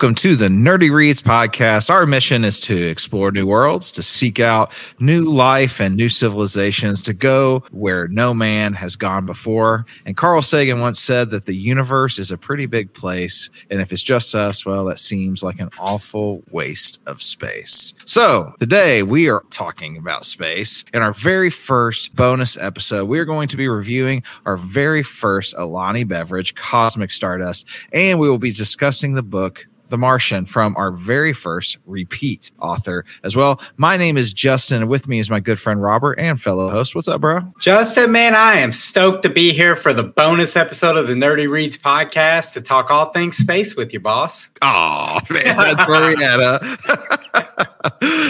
Welcome to the Nerdy Reads podcast. Our mission is to explore new worlds, to seek out new life and new civilizations, to go where no man has gone before. And Carl Sagan once said that the universe is a pretty big place. And if it's just us, well, that seems like an awful waste of space. So today we are talking about space. In our very first bonus episode, we are going to be reviewing our very first Alani beverage, Cosmic Stardust, and we will be discussing the book the Martian from our very first repeat author as well. My name is Justin, and with me is my good friend Robert and fellow host. What's up, bro? Justin, man, I am stoked to be here for the bonus episode of the Nerdy Reads podcast to talk all things space with you, boss. Oh, man, that's where we at.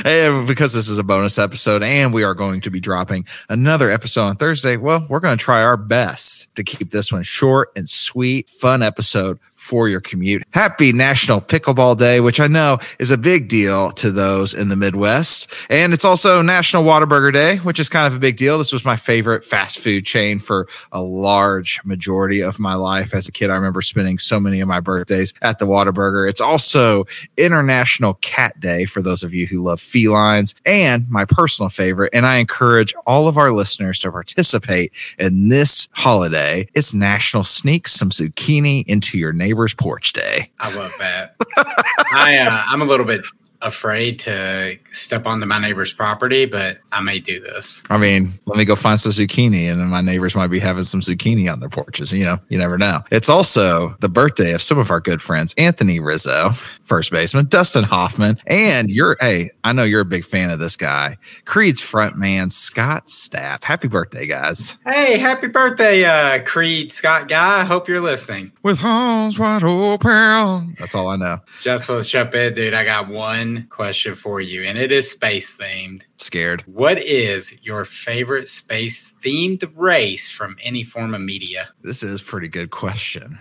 And because this is a bonus episode and we are going to be dropping another episode on Thursday, well, we're going to try our best to keep this one short and sweet, fun episode for your commute. Happy National Pickleball Day, which I know is a big deal to those in the Midwest. And it's also National Whataburger Day, which is kind of a big deal. This was my favorite fast food chain for a large majority of my life. As a kid, I remember spending so many of my birthdays at the Whataburger. It's also International Cat Day for those of you who love felines and my personal favorite. And I encourage all of our listeners to participate in this holiday. It's National Sneak Some Zucchini into Your Neighborhood neighbor's porch day. I love that. I uh, I'm a little bit afraid to step onto my neighbor's property, but I may do this. I mean, let me go find some zucchini, and then my neighbors might be having some zucchini on their porches. You know, you never know. It's also the birthday of some of our good friends, Anthony Rizzo, first baseman, Dustin Hoffman, and you're, hey, I know you're a big fan of this guy, Creed's front man, Scott Stapp. Happy birthday, guys. Hey, happy birthday, uh, Creed Scott guy. I hope you're listening. With arms wide open. That's all I know. Just let's jump in, dude. I got one question for you, and it is space themed. Scared. What is your favorite space themed race from any form of media? This is pretty good question.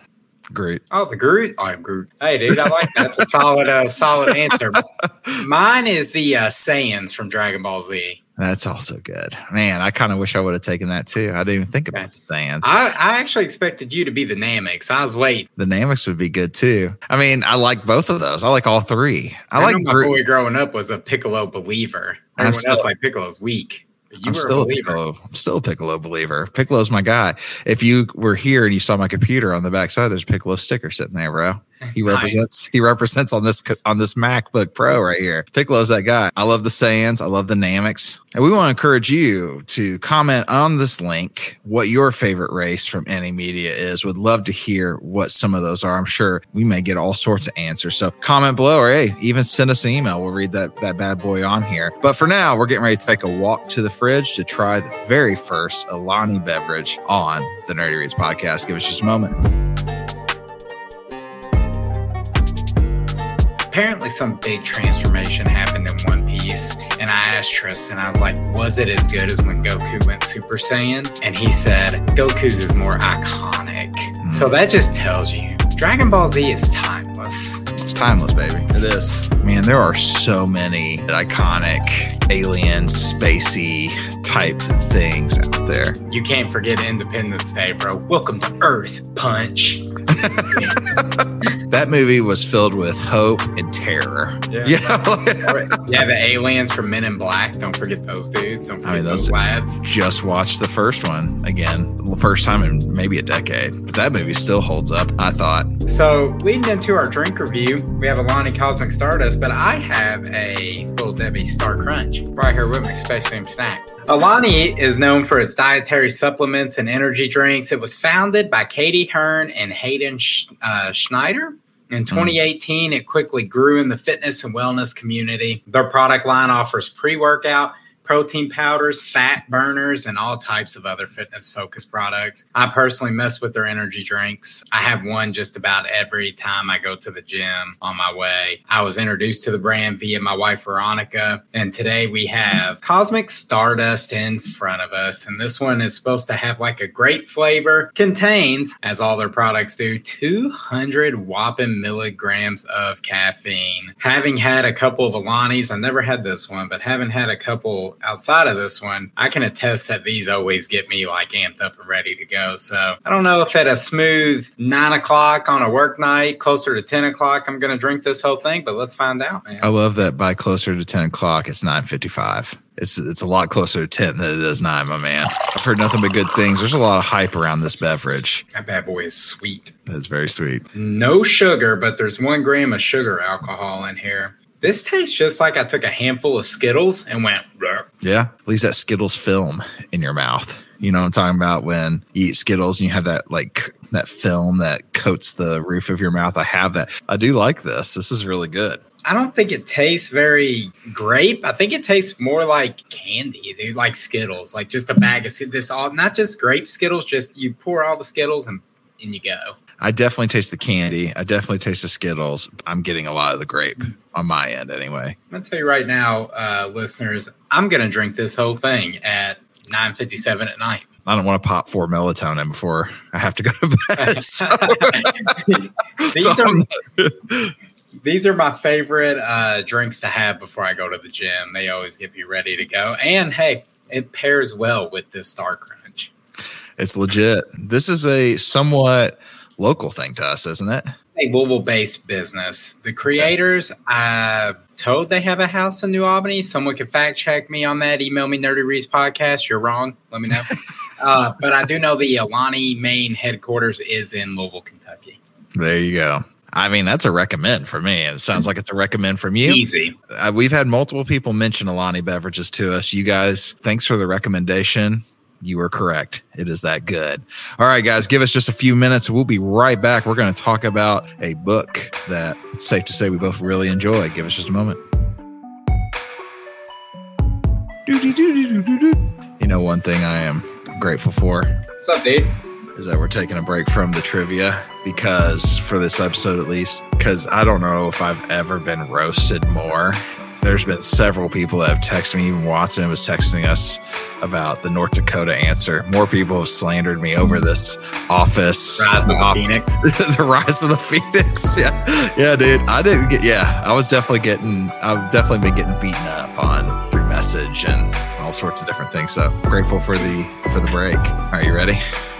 Groot. Oh, the Groot. Oh, I'm Groot. Hey, dude, I like that. That's a solid, uh, solid answer. Mine is the uh, Saiyans from Dragon Ball Z. That's also good. Man, I kind of wish I would have taken that too. I didn't even think about the Saiyans. I, I actually expected you to be the Namex. I was waiting. The Namex would be good too. I mean, I like both of those. I like all three. I, I like my boy growing up was a Piccolo believer. Everyone still, else like Piccolo's weak. You I'm still a, a Piccolo. I'm still a Piccolo believer. Piccolo's my guy. If you were here and you saw my computer on the back side, there's a Piccolo sticker sitting there, bro. He nice. represents he represents on this on this MacBook Pro right here. Piccolo's that guy. I love the Saiyans. I love the Namex. And we want to encourage you to comment on this link what your favorite race from any media is. Would love to hear what some of those are. I'm sure we may get all sorts of answers. So comment below or hey, even send us an email. We'll read that that bad boy on here. But for now, we're getting ready to take a walk to the fridge to try the very first Alani beverage on the Nerdy Reads podcast. Give us just a moment. Apparently some big transformation happened in One Piece. And I asked Tristan, I was like, was it as good as when Goku went Super Saiyan? And he said, Goku's is more iconic. Mm. So that just tells you Dragon Ball Z is timeless. It's timeless, baby. It is. Man, there are so many iconic alien, spacey type things out there. You can't forget Independence Day, bro. Welcome to Earth, Punch. that movie was filled with hope and terror. Yeah. yeah, the aliens from Men in Black. Don't forget those dudes. Don't forget I mean, those, those lads. Just watched the first one again, the first time in maybe a decade. But that movie still holds up, I thought. So, leading into our drink review, we have Alani Cosmic Stardust, but I have a Little Debbie Star Crunch right here with me, Space Theme Snack. Alani is known for its dietary supplements and energy drinks. It was founded by Katy Hearn and Haydn uh, Schneider. In 2018, it quickly grew in the fitness and wellness community. Their product line offers pre workout protein powders, fat burners, and all types of other fitness focused products. I personally mess with their energy drinks. I have one just about every time I go to the gym on my way. I was introduced to the brand via my wife, Veronica, and today we have Cosmic Stardust in front of us. And this one is supposed to have like a great flavor, contains, as all their products do, 200 whopping milligrams of caffeine. Having had a couple of Alanis, I never had this one, but having had a couple outside of this one, I can attest that these always get me like amped up and ready to go. So I don't know if at a smooth nine o'clock on a work night, closer to 10 o'clock, I'm going to drink this whole thing, but let's find out, man. I love that by closer to 10 o'clock, it's 9.55. It's, it's a lot closer to 10 than it is 9, my man. I've heard nothing but good things. There's a lot of hype around this beverage. That bad boy is sweet. It's very sweet. No sugar, but there's one gram of sugar alcohol in here. This tastes just like I took a handful of Skittles and went, "Bleh." Yeah. Leaves that Skittles film in your mouth. You know what I'm talking about when you eat Skittles and you have that like that film that coats the roof of your mouth. I have that. I do like this. This is really good. I don't think it tastes very grape. I think it tastes more like candy, dude, like Skittles, like just a bag of Skittles. This all not just grape Skittles, just you pour all the Skittles and and you go. I definitely taste the candy. I definitely taste the Skittles. I'm getting a lot of the grape on my end anyway. I'm gonna tell you right now, uh, listeners, I'm gonna drink this whole thing at 9:57 at night. I don't want to pop four melatonin before I have to go to bed. So, These so are these are my favorite uh, drinks to have before I go to the gym. They always get me ready to go. And hey, it pairs well with this Star Crunch. it's legit. This is a somewhat local thing to us, isn't it? A Louisville-based business. The creators, I told they have a house in New Albany. Someone can fact check me on that. Email me Nerdy Reads podcast. You're wrong. Let me know. uh, but I do know the Alani main headquarters is in Louisville, Kentucky. There you go. I mean, that's a recommend for me. And it sounds like it's a recommend from you. Easy. Uh, we've had multiple people mention Alani beverages to us. You guys, thanks for the recommendation. You were correct. It is that good. All right, guys, give us just a few minutes. We'll be right back. We're going to talk about a book that it's safe to say we both really enjoy. Give us just a moment. You know, one thing I am grateful for What's up, dude? is that we're taking a break from the trivia because for this episode at least because i don't know if i've ever been roasted more there's been several people that have texted me. Even watson was texting us about the north dakota answer. More people have slandered me over this office. Rise of the off- Phoenix. the rise of the phoenix. Yeah. Yeah dude. I didn't get yeah i was definitely getting i've definitely been getting beaten up on through message and all sorts of different things. So grateful for the for the break. Are you ready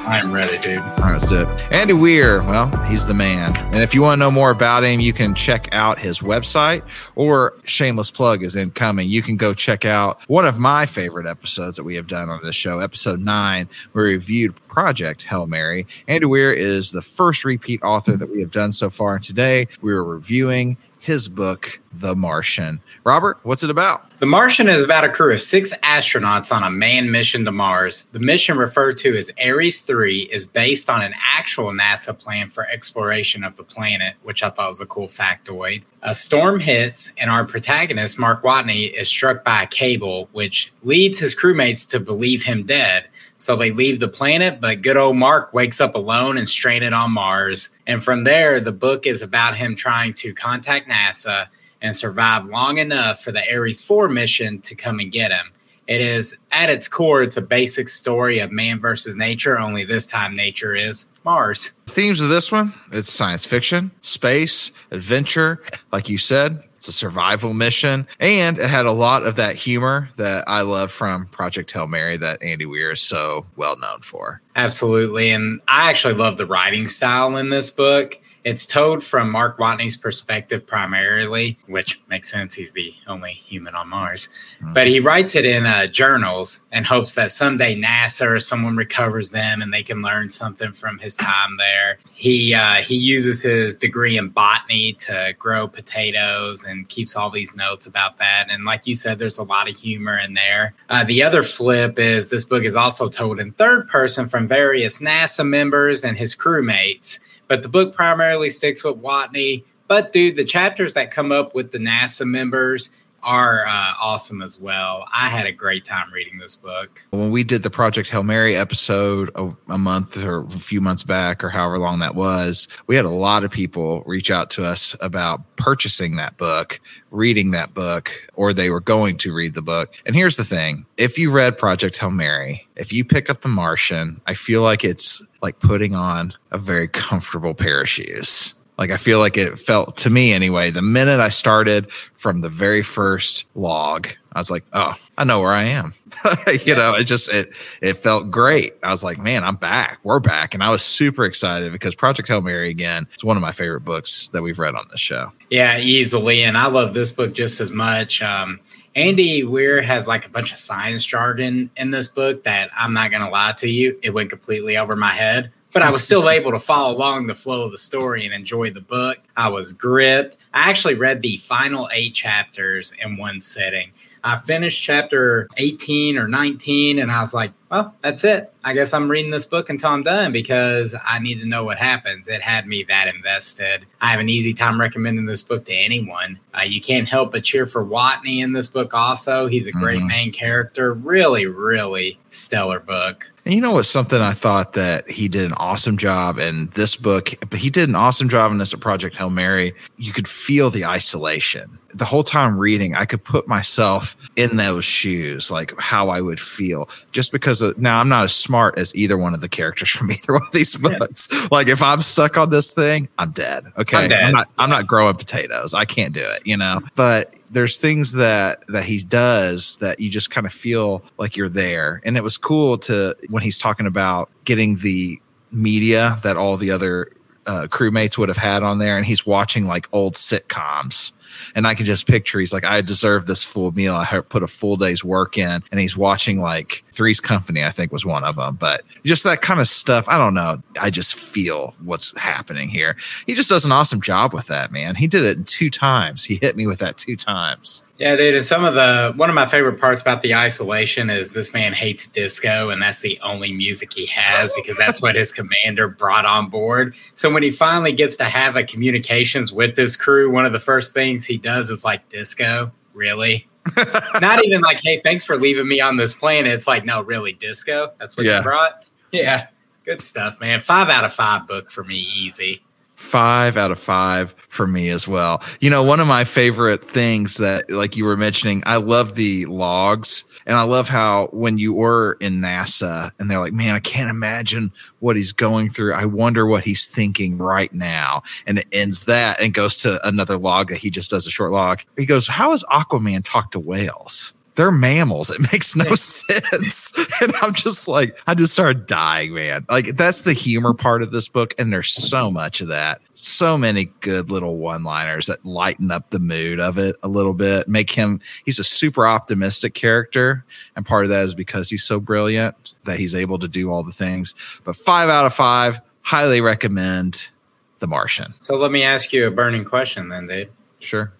I'm ready, dude. let's it. Andy Weir, well, he's the man. And if you want to know more about him, you can check out his website or shameless plug is incoming. You can go check out one of my favorite episodes that we have done on this show, episode nine, where we reviewed Project Hail Mary. Andy Weir is the first repeat author that we have done so far. And today we are reviewing his book, The Martian. Robert, what's it about? The Martian is about a crew of six astronauts on a manned mission to Mars. The mission, referred to as Ares 3, is based on an actual NASA plan for exploration of the planet, which I thought was a cool factoid. A storm hits, and our protagonist, Mark Watney, is struck by a cable, which leads his crewmates to believe him dead. So they leave the planet, but good old Mark wakes up alone and stranded on Mars. And from there, the book is about him trying to contact NASA and survive long enough for the Ares 4 mission to come and get him. It is, at its core, it's a basic story of man versus nature, only this time nature is Mars. themes of this one it's science fiction space adventure like you said it's a survival mission and it had a lot of that humor that i love from project hail mary that andy weir is so well known for Absolutely. And I actually love the writing style in this book. It's told from Mark Watney's perspective primarily, which makes sense. He's the only human on Mars. But he writes it in uh, journals and hopes that someday NASA or someone recovers them and they can learn something from his time there. He uh, he uses his degree in botany to grow potatoes and keeps all these notes about that. And like you said, there's a lot of humor in there. Uh, the other flip is this book is also told in third person from various NASA members and his crewmates. But the book primarily sticks with Watney. But dude, the chapters that come up with the NASA members are uh, awesome as well. I had a great time reading this book. when we did the project hail mary episode a, a month or a few months back or however long that was we had a lot of people reach out to us about purchasing that book reading that book or they were going to read the book and here's the thing if you read project hail mary if you pick up the martian i feel like it's like putting on a very comfortable pair of shoes Like I feel like it felt to me anyway. The minute I started from the very first log, I was like, "Oh, I know where I am." you yeah. know, it just it it felt great. I was like, "Man, I'm back. We're back," and I was super excited because Project Hail Mary again is one of my favorite books that we've read on this show. Yeah, easily, and I love this book just as much. Um, Andy Weir has like a bunch of science jargon in this book that I'm not going to lie to you, it went completely over my head. But I was still able to follow along the flow of the story and enjoy the book. I was gripped. I actually read the final eight chapters in one sitting. I finished chapter 18 or 19 and I was like, well, that's it. I guess I'm reading this book until I'm done because I need to know what happens. It had me that invested. I have an easy time recommending this book to anyone. Uh, you can't help but cheer for Watney in this book, also. He's a great mm-hmm. main character. Really, really stellar book. And you know what's something I thought that he did an awesome job in this book, but he did an awesome job in this at Project Hail Mary. You could feel the isolation. The whole time reading, I could put myself in those shoes, like how I would feel. Just because of, now I'm not as smart as either one of the characters from either one of these books. Yeah. Like if I'm stuck on this thing, I'm dead. Okay. I'm, dead. I'm not I'm not growing potatoes. I can't do it, you know. But there's things that that he does that you just kind of feel like you're there. And it was cool to when he's talking about getting the media that all the other uh, crewmates would have had on there and he's watching like old sitcoms and I can just picture he's like, I deserve this full meal. I put a full day's work in, and he's watching like Three's Company, I think was one of them. But just that kind of stuff, I don't know. I just feel what's happening here. He just does an awesome job with that, man. He did it two times. He hit me with that two times. Yeah, dude. And some of the one of my favorite parts about the isolation is this man hates disco, and that's the only music he has because that's what his commander brought on board. So when he finally gets to have a communications with this crew, one of the first things he does is like disco. Really? Not even like, hey, thanks for leaving me on this planet. It's like, no, really, disco. That's what yeah. you brought. Yeah, good stuff, man. Five out of five book for me, easy five out of five for me as well. You know, one of my favorite things that, like you were mentioning, I love the logs. And I love how when you were in NASA and they're like, man, I can't imagine what he's going through. I wonder what he's thinking right now. And it ends that and goes to another log that he just does a short log. He goes, How has Aquaman talked to whales? They're mammals. It makes no sense. And I'm just like, I just started dying, man. Like that's the humor part of this book. And there's so much of that. So many good little one liners that lighten up the mood of it a little bit, make him, he's a super optimistic character. And part of that is because he's so brilliant that he's able to do all the things. But five out of five, highly recommend The Martian. So let me ask you a burning question then, Dave. Sure.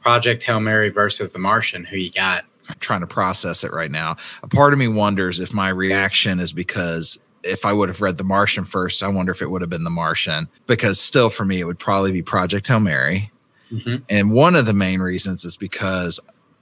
Project Hail Mary versus The Martian. Who you got? Trying to process it right now. A part of me wonders if my reaction is because if I would have read The Martian first, I wonder if it would have been The Martian. Because still, for me, it would probably be Project Hail Mary. Mm-hmm. And one of the main reasons is because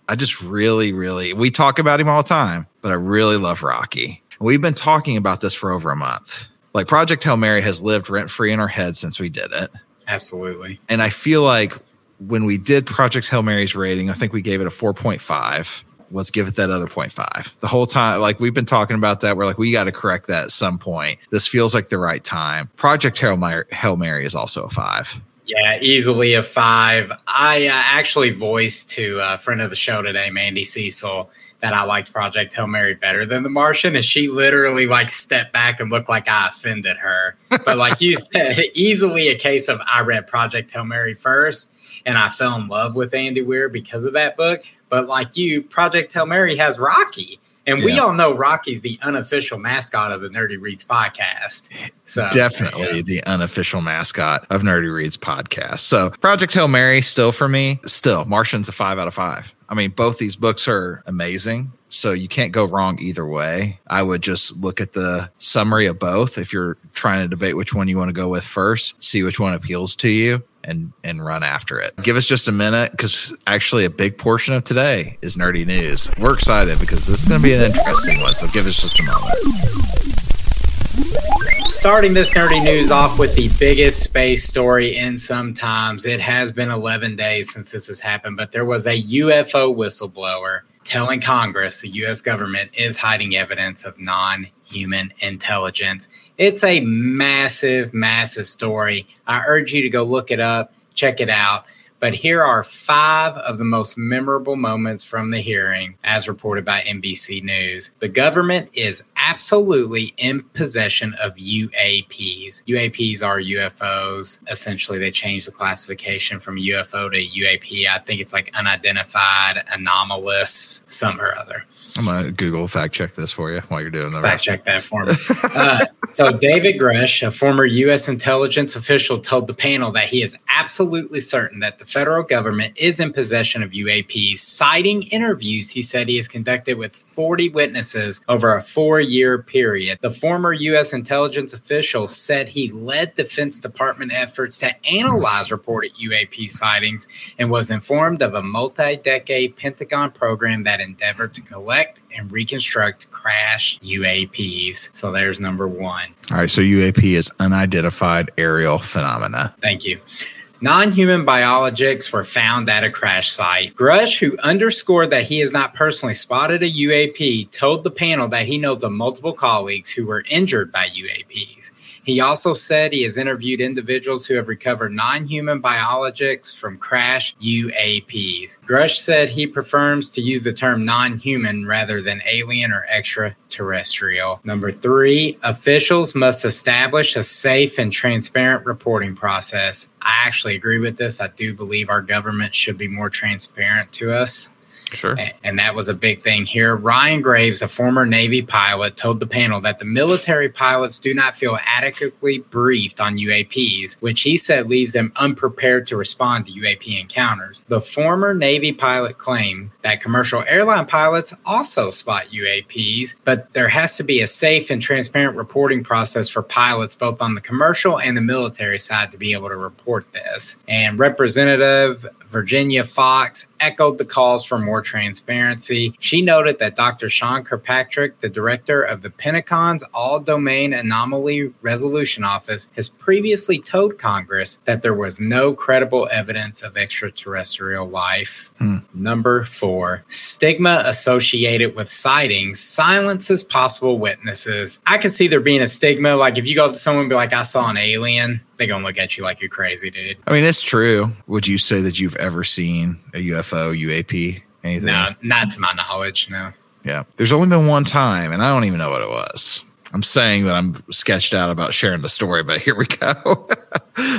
I just really, really, we talk about him all the time, but I really love Rocky. And We've been talking about this for over a month. Like Project Hail Mary has lived rent free in our head since we did it. Absolutely. And I feel like when we did Project Hail Mary's rating, I think we gave it a 4.5 let's give it that other 0.5. The whole time, like we've been talking about that, we're like, we got to correct that at some point. This feels like the right time. Project Hail Mary, Hail Mary is also a five. Yeah, easily a five. I uh, actually voiced to a friend of the show today, Mandy Cecil, that I liked Project Hail Mary better than The Martian, and she literally like stepped back and looked like I offended her. But like you said, easily a case of I read Project Hail Mary first, and I fell in love with Andy Weir because of that book. But like you, Project Hail Mary has Rocky. And yeah. we all know Rocky's the unofficial mascot of the Nerdy Reads podcast. So definitely yeah. the unofficial mascot of Nerdy Reads podcast. So Project Hail Mary still for me, still Martian's a five out of five. I mean, both these books are amazing. So you can't go wrong either way. I would just look at the summary of both. If you're trying to debate which one you want to go with first, see which one appeals to you and and run after it. Give us just a minute because actually a big portion of today is nerdy news. We're excited because this is going to be an interesting one. So give us just a moment. Starting this nerdy news off with the biggest space story in some times. It has been 11 days since this has happened, but there was a UFO whistleblower telling Congress the U.S. government is hiding evidence of non human intelligence It's a massive, massive story. I urge you to go look it up, check it out. But here are five of the most memorable moments from the hearing, as reported by NBC News. The government is absolutely in possession of UAPs. UAPs are UFOs. Essentially, they changed the classification from UFO to UAP. I think it's like unidentified, anomalous, some or other. I'm gonna Google fact check this for you while you're doing the fact check that for me. uh, so David Gresh, a former U.S. intelligence official, told the panel that he is absolutely certain that the federal government is in possession of UAPs, citing interviews he said he has conducted with 40 witnesses over a four-year period. The former U.S. intelligence official said he led Defense Department efforts to analyze reported UAP sightings and was informed of a multi-decade Pentagon program that endeavored to collect and reconstruct crash UAPs. So there's number one. All right. So UAP is unidentified aerial phenomena. Thank you. Non human biologics were found at a crash site. Grusch, who underscored that he has not personally spotted a UAP, told the panel that he knows of multiple colleagues who were injured by UAPs. He also said he has interviewed individuals who have recovered non human biologics from crash UAPs. Grusch said he prefers to use the term non human rather than alien or extraterrestrial. Number three, officials must establish a safe and transparent reporting process. I actually agree with this. I do believe our government should be more transparent to us. Sure. And that was a big thing here. Ryan Graves, a former Navy pilot, told the panel that the military pilots do not feel adequately briefed on UAPs, which he said leaves them unprepared to respond to UAP encounters. The former Navy pilot claimed that commercial airline pilots also spot UAPs, but there has to be a safe and transparent reporting process for pilots both on the commercial and the military side to be able to report this. And Representative Virginia Foxx echoed the calls for more transparency. She noted that Dr. Sean Kirkpatrick, the director of the Pentagon's All Domain Anomaly Resolution Office, has previously told Congress that there was no credible evidence of extraterrestrial life. Hmm. Number four, stigma associated with sightings silences possible witnesses. I can see there being a stigma. Like if you go to someone and be like, I saw an alien, they're gonna look at you like you're crazy, dude. I mean, it's true. Would you say that you've ever seen a UFO, UAP, anything? No, not to my knowledge. No. Yeah, there's only been one time, and I don't even know what it was. I'm saying that I'm sketched out about sharing the story, but here we go.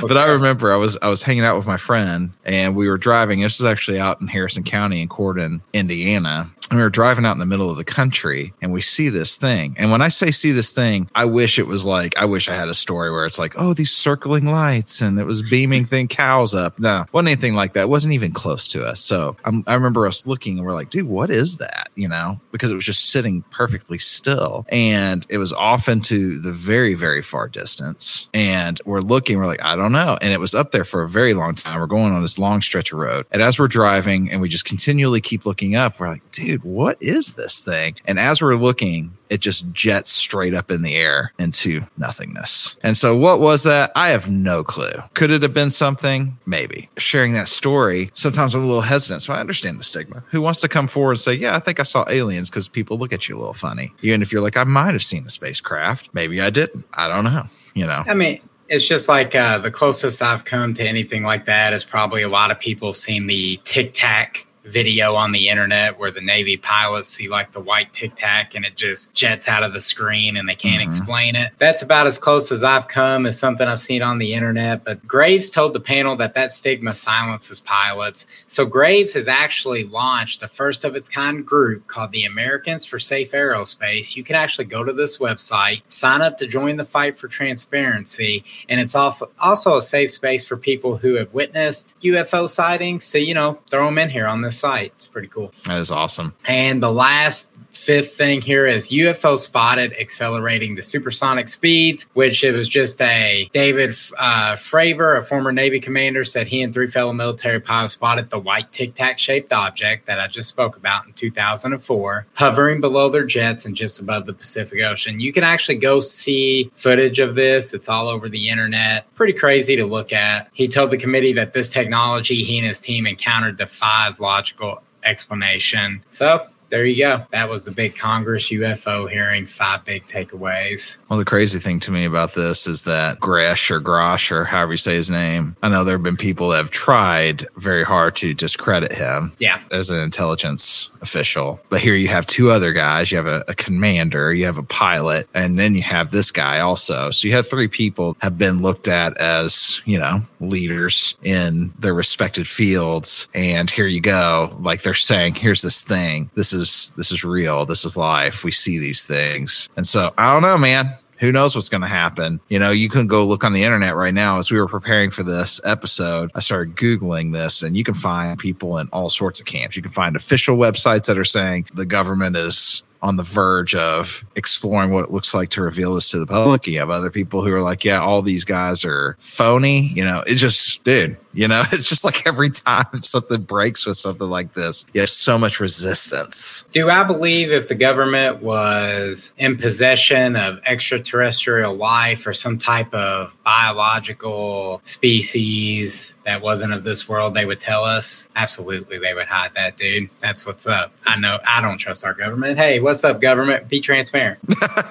but I remember I was I was hanging out with my friend and we were driving. This was actually out in Harrison County in Corydon, Indiana. And we were driving out in the middle of the country and we see this thing. And when I say see this thing, I wish it was like, I wish I had a story where it's like, oh, these circling lights and it was beaming thing cows up. No, wasn't anything like that. It wasn't even close to us. So I'm, I remember us looking and we're like, dude, what is that? You know, because it was just sitting perfectly still and it was off into the very, very far distance. And we're looking, we're like, I don't know. And it was up there for a very long time. We're going on this long stretch of road. And as we're driving and we just continually keep looking up, we're like, dude, what is this thing? And as we're looking, it just jets straight up in the air into nothingness. And so, what was that? I have no clue. Could it have been something? Maybe. Sharing that story, sometimes I'm a little hesitant. So, I understand the stigma. Who wants to come forward and say, Yeah, I think I saw aliens because people look at you a little funny. Even if you're like, I might have seen a spacecraft. Maybe I didn't. I don't know. You know, I mean, it's just like uh, the closest I've come to anything like that is probably a lot of people seen the Tic Tac video on the internet where the Navy pilots see like the white tic tac and it just jets out of the screen and they can't mm-hmm. explain it. That's about as close as I've come as something I've seen on the internet. But Graves told the panel that that stigma silences pilots. So Graves has actually launched the first of its kind group called the Americans for Safe Aerospace. You can actually go to this website, sign up to join the fight for transparency, and it's also a safe space for people who have witnessed UFO sightings to, you know, throw them in here on this site. It's pretty cool. That is awesome. And the last fifth thing here is UFO spotted accelerating the supersonic speeds, which it was just a David uh, Fravor, a former Navy commander, said he and three fellow military pilots spotted the white tic tac shaped object that I just spoke about in 2004, hovering below their jets and just above the Pacific Ocean. You can actually go see footage of this. It's all over the internet. Pretty crazy to look at. He told the committee that this technology he and his team encountered defies logical explanation. So there you go. That was the big Congress UFO hearing. Five big takeaways. Well, the crazy thing to me about this is that Gresh or Grosh or however you say his name, I know there have been people that have tried very hard to discredit him Yeah. as an intelligence official. But here you have two other guys. You have a, a commander, you have a pilot, and then you have this guy also. So you have three people have been looked at as, you know, leaders in their respected fields. And here you go. Like they're saying, here's this thing. This is this is real. This is life. We see these things. And so I don't know, man who knows what's going to happen? You know, you can go look on the internet right now. As we were preparing for this episode, I started Googling this, and you can find people in all sorts of camps. You can find official websites that are saying the government is on the verge of exploring what it looks like to reveal this to the public. You have other people who are like, yeah, all these guys are phony. You know, it just, dude, you know, it's just like every time something breaks with something like this, you have so much resistance. Do I believe if the government was in possession of extraterrestrial life or some type of biological species that wasn't of this world, they would tell us? Absolutely, they would hide that, dude. That's what's up. I know I don't trust our government. Hey, what's up, government? Be transparent.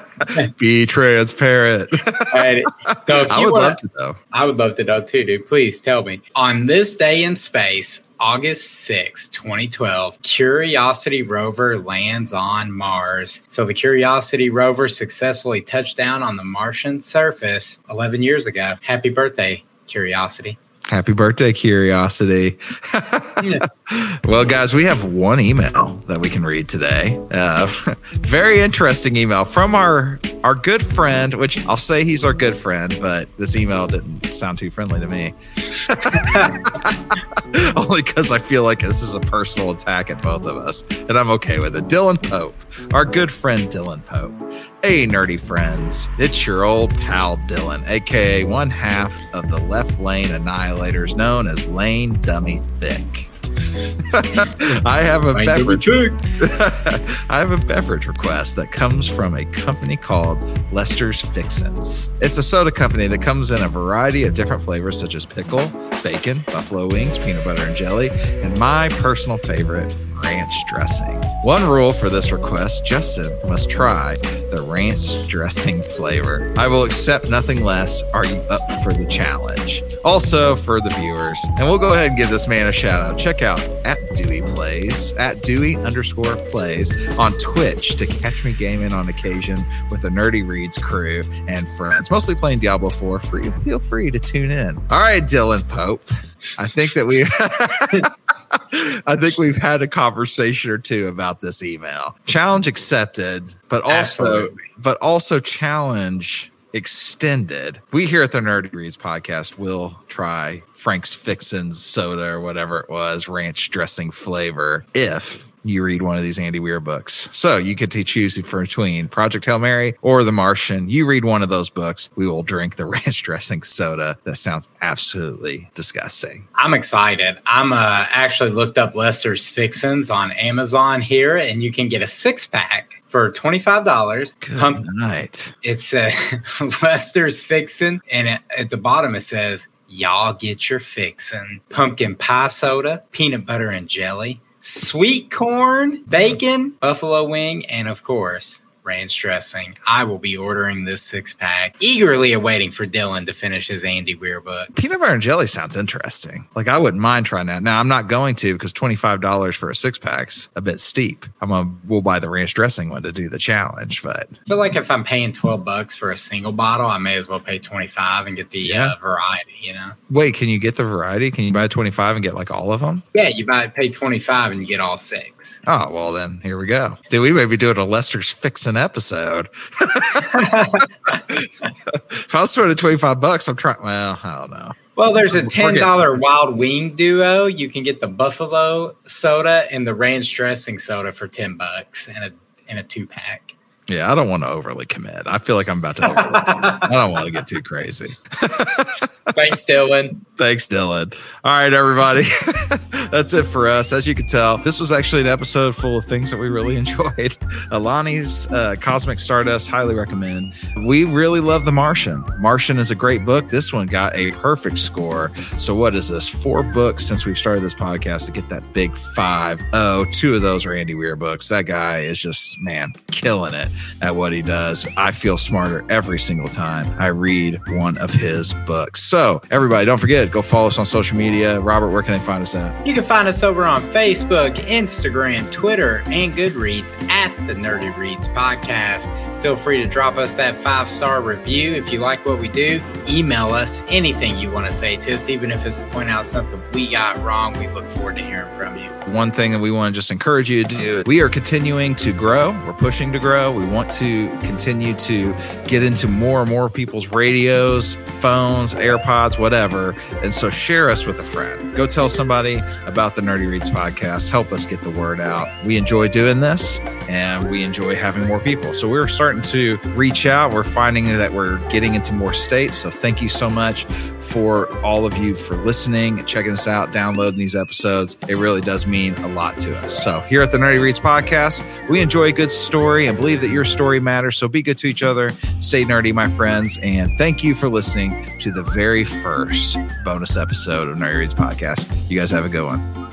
Be transparent. Right. So I would wanna- love to, though. I would love to know too, dude. Please tell me. On this day in space, August 6, 2012, Curiosity rover lands on Mars. So the Curiosity rover successfully touched down on the Martian surface 11 years ago. Happy birthday, Curiosity. Happy birthday, Curiosity. well, guys, we have one email that we can read today. Uh, very interesting email from our our good friend, which I'll say he's our good friend, but this email didn't sound too friendly to me. Only because I feel like this is a personal attack at both of us, and I'm okay with it. Dylan Pope, our good friend Dylan Pope. Hey, nerdy friends, it's your old pal Dylan, aka one half of the left lane known as Lane Dummy Thick. I have a beverage. I have a beverage request that comes from a company called Lester's Fixins. It's a soda company that comes in a variety of different flavors such as pickle, bacon, buffalo wings, peanut butter and jelly, and my personal favorite, ranch dressing. One rule for this request Justin must try the ranch dressing flavor. I will accept nothing less. Are you up for the challenge? Also, for the viewers, and we'll go ahead and give this man a shout out. Check out at Dewey Plays, at Dewey underscore plays on Twitch to catch me gaming on occasion with the Nerdy Reads crew and friends, mostly playing Diablo 4. Free, feel free to tune in. All right, Dylan Pope. I think that we. I think we've had a conversation or two about this email. Challenge accepted, but also Absolutely. but also challenge extended. We here at the Nerdy Reads podcast will try Frank's Fixins soda or whatever it was, ranch dressing flavor, if you read one of these Andy Weir books. So you get to choose between Project Hail Mary or The Martian. You read one of those books, we will drink the ranch dressing soda. That sounds absolutely disgusting. I'm excited. I'm uh, actually looked up Lester's Fixins on Amazon here, and you can get a six pack for $25. Good Pump, night. it's uh, Lester's Fixin, and it, at the bottom it says, Y'all get your fixin'. Pumpkin pie soda, peanut butter and jelly, sweet corn, bacon, buffalo wing, and of course, ranch dressing. I will be ordering this six pack, eagerly awaiting for Dylan to finish his Andy Weir book. Peanut butter and jelly sounds interesting. Like I wouldn't mind trying that. Now I'm not going to because twenty five dollars for a six pack's a bit steep. I'm gonna we'll buy the ranch dressing one to do the challenge. But I feel like if I'm paying 12 bucks for a single bottle, I may as well pay 25 and get the Yeah. uh, variety, you know? wait, can you get the variety? Can you buy twenty five and get like all of them? Yeah, you buy pay 25 and you get all six. Oh well, then here we go. Dude, we may be doing a Lester's fixing episode. if I was throwing twenty five bucks, I'm trying. Well, I don't know. Well, there's a ten dollar wild wing duo. You can get the buffalo soda and the ranch dressing soda for ten bucks and a in a two pack. Yeah, I don't want to overly commit. I feel like I'm about to. Overly commit. I don't want to get too crazy. Thanks, Dylan. Thanks, Dylan. All right, everybody. That's it for us. As you can tell, this was actually an episode full of things that we really enjoyed. Alani's uh, Cosmic Stardust, highly recommend. We really love The Martian. Martian is a great book. This one got a perfect score. So, what is this? Four books since we've started this podcast to get that big five. Oh, two of those are Andy Weir books. That guy is just, man, killing it at what he does. I feel smarter every single time I read one of his books. So, everybody, don't forget, go follow us on social media. Robert, where can they find us at? You can find us over on Facebook, Instagram, Twitter, and Goodreads at the Nerdy Reads Podcast. Feel free to drop us that five star review. If you like what we do, email us anything you want to say to us, even if it's to point out something we got wrong. We look forward to hearing from you. One thing that we want to just encourage you to do we are continuing to grow. We're pushing to grow. We want to continue to get into more and more people's radios, phones, AirPods, whatever. And so share us with a friend. Go tell somebody about the Nerdy Reads podcast. Help us get the word out. We enjoy doing this and we enjoy having more people. So we're starting to reach out. We're finding that we're getting into more states. So thank you so much for all of you for listening, checking us out, downloading these episodes. It really does mean a lot to us. So here at the Nerdy Reads podcast, we enjoy a good story and believe that your story matters. So be good to each other. Stay nerdy, my friends. And thank you for listening to the very first bonus episode of Nerdy Reads podcast. You guys have a good one.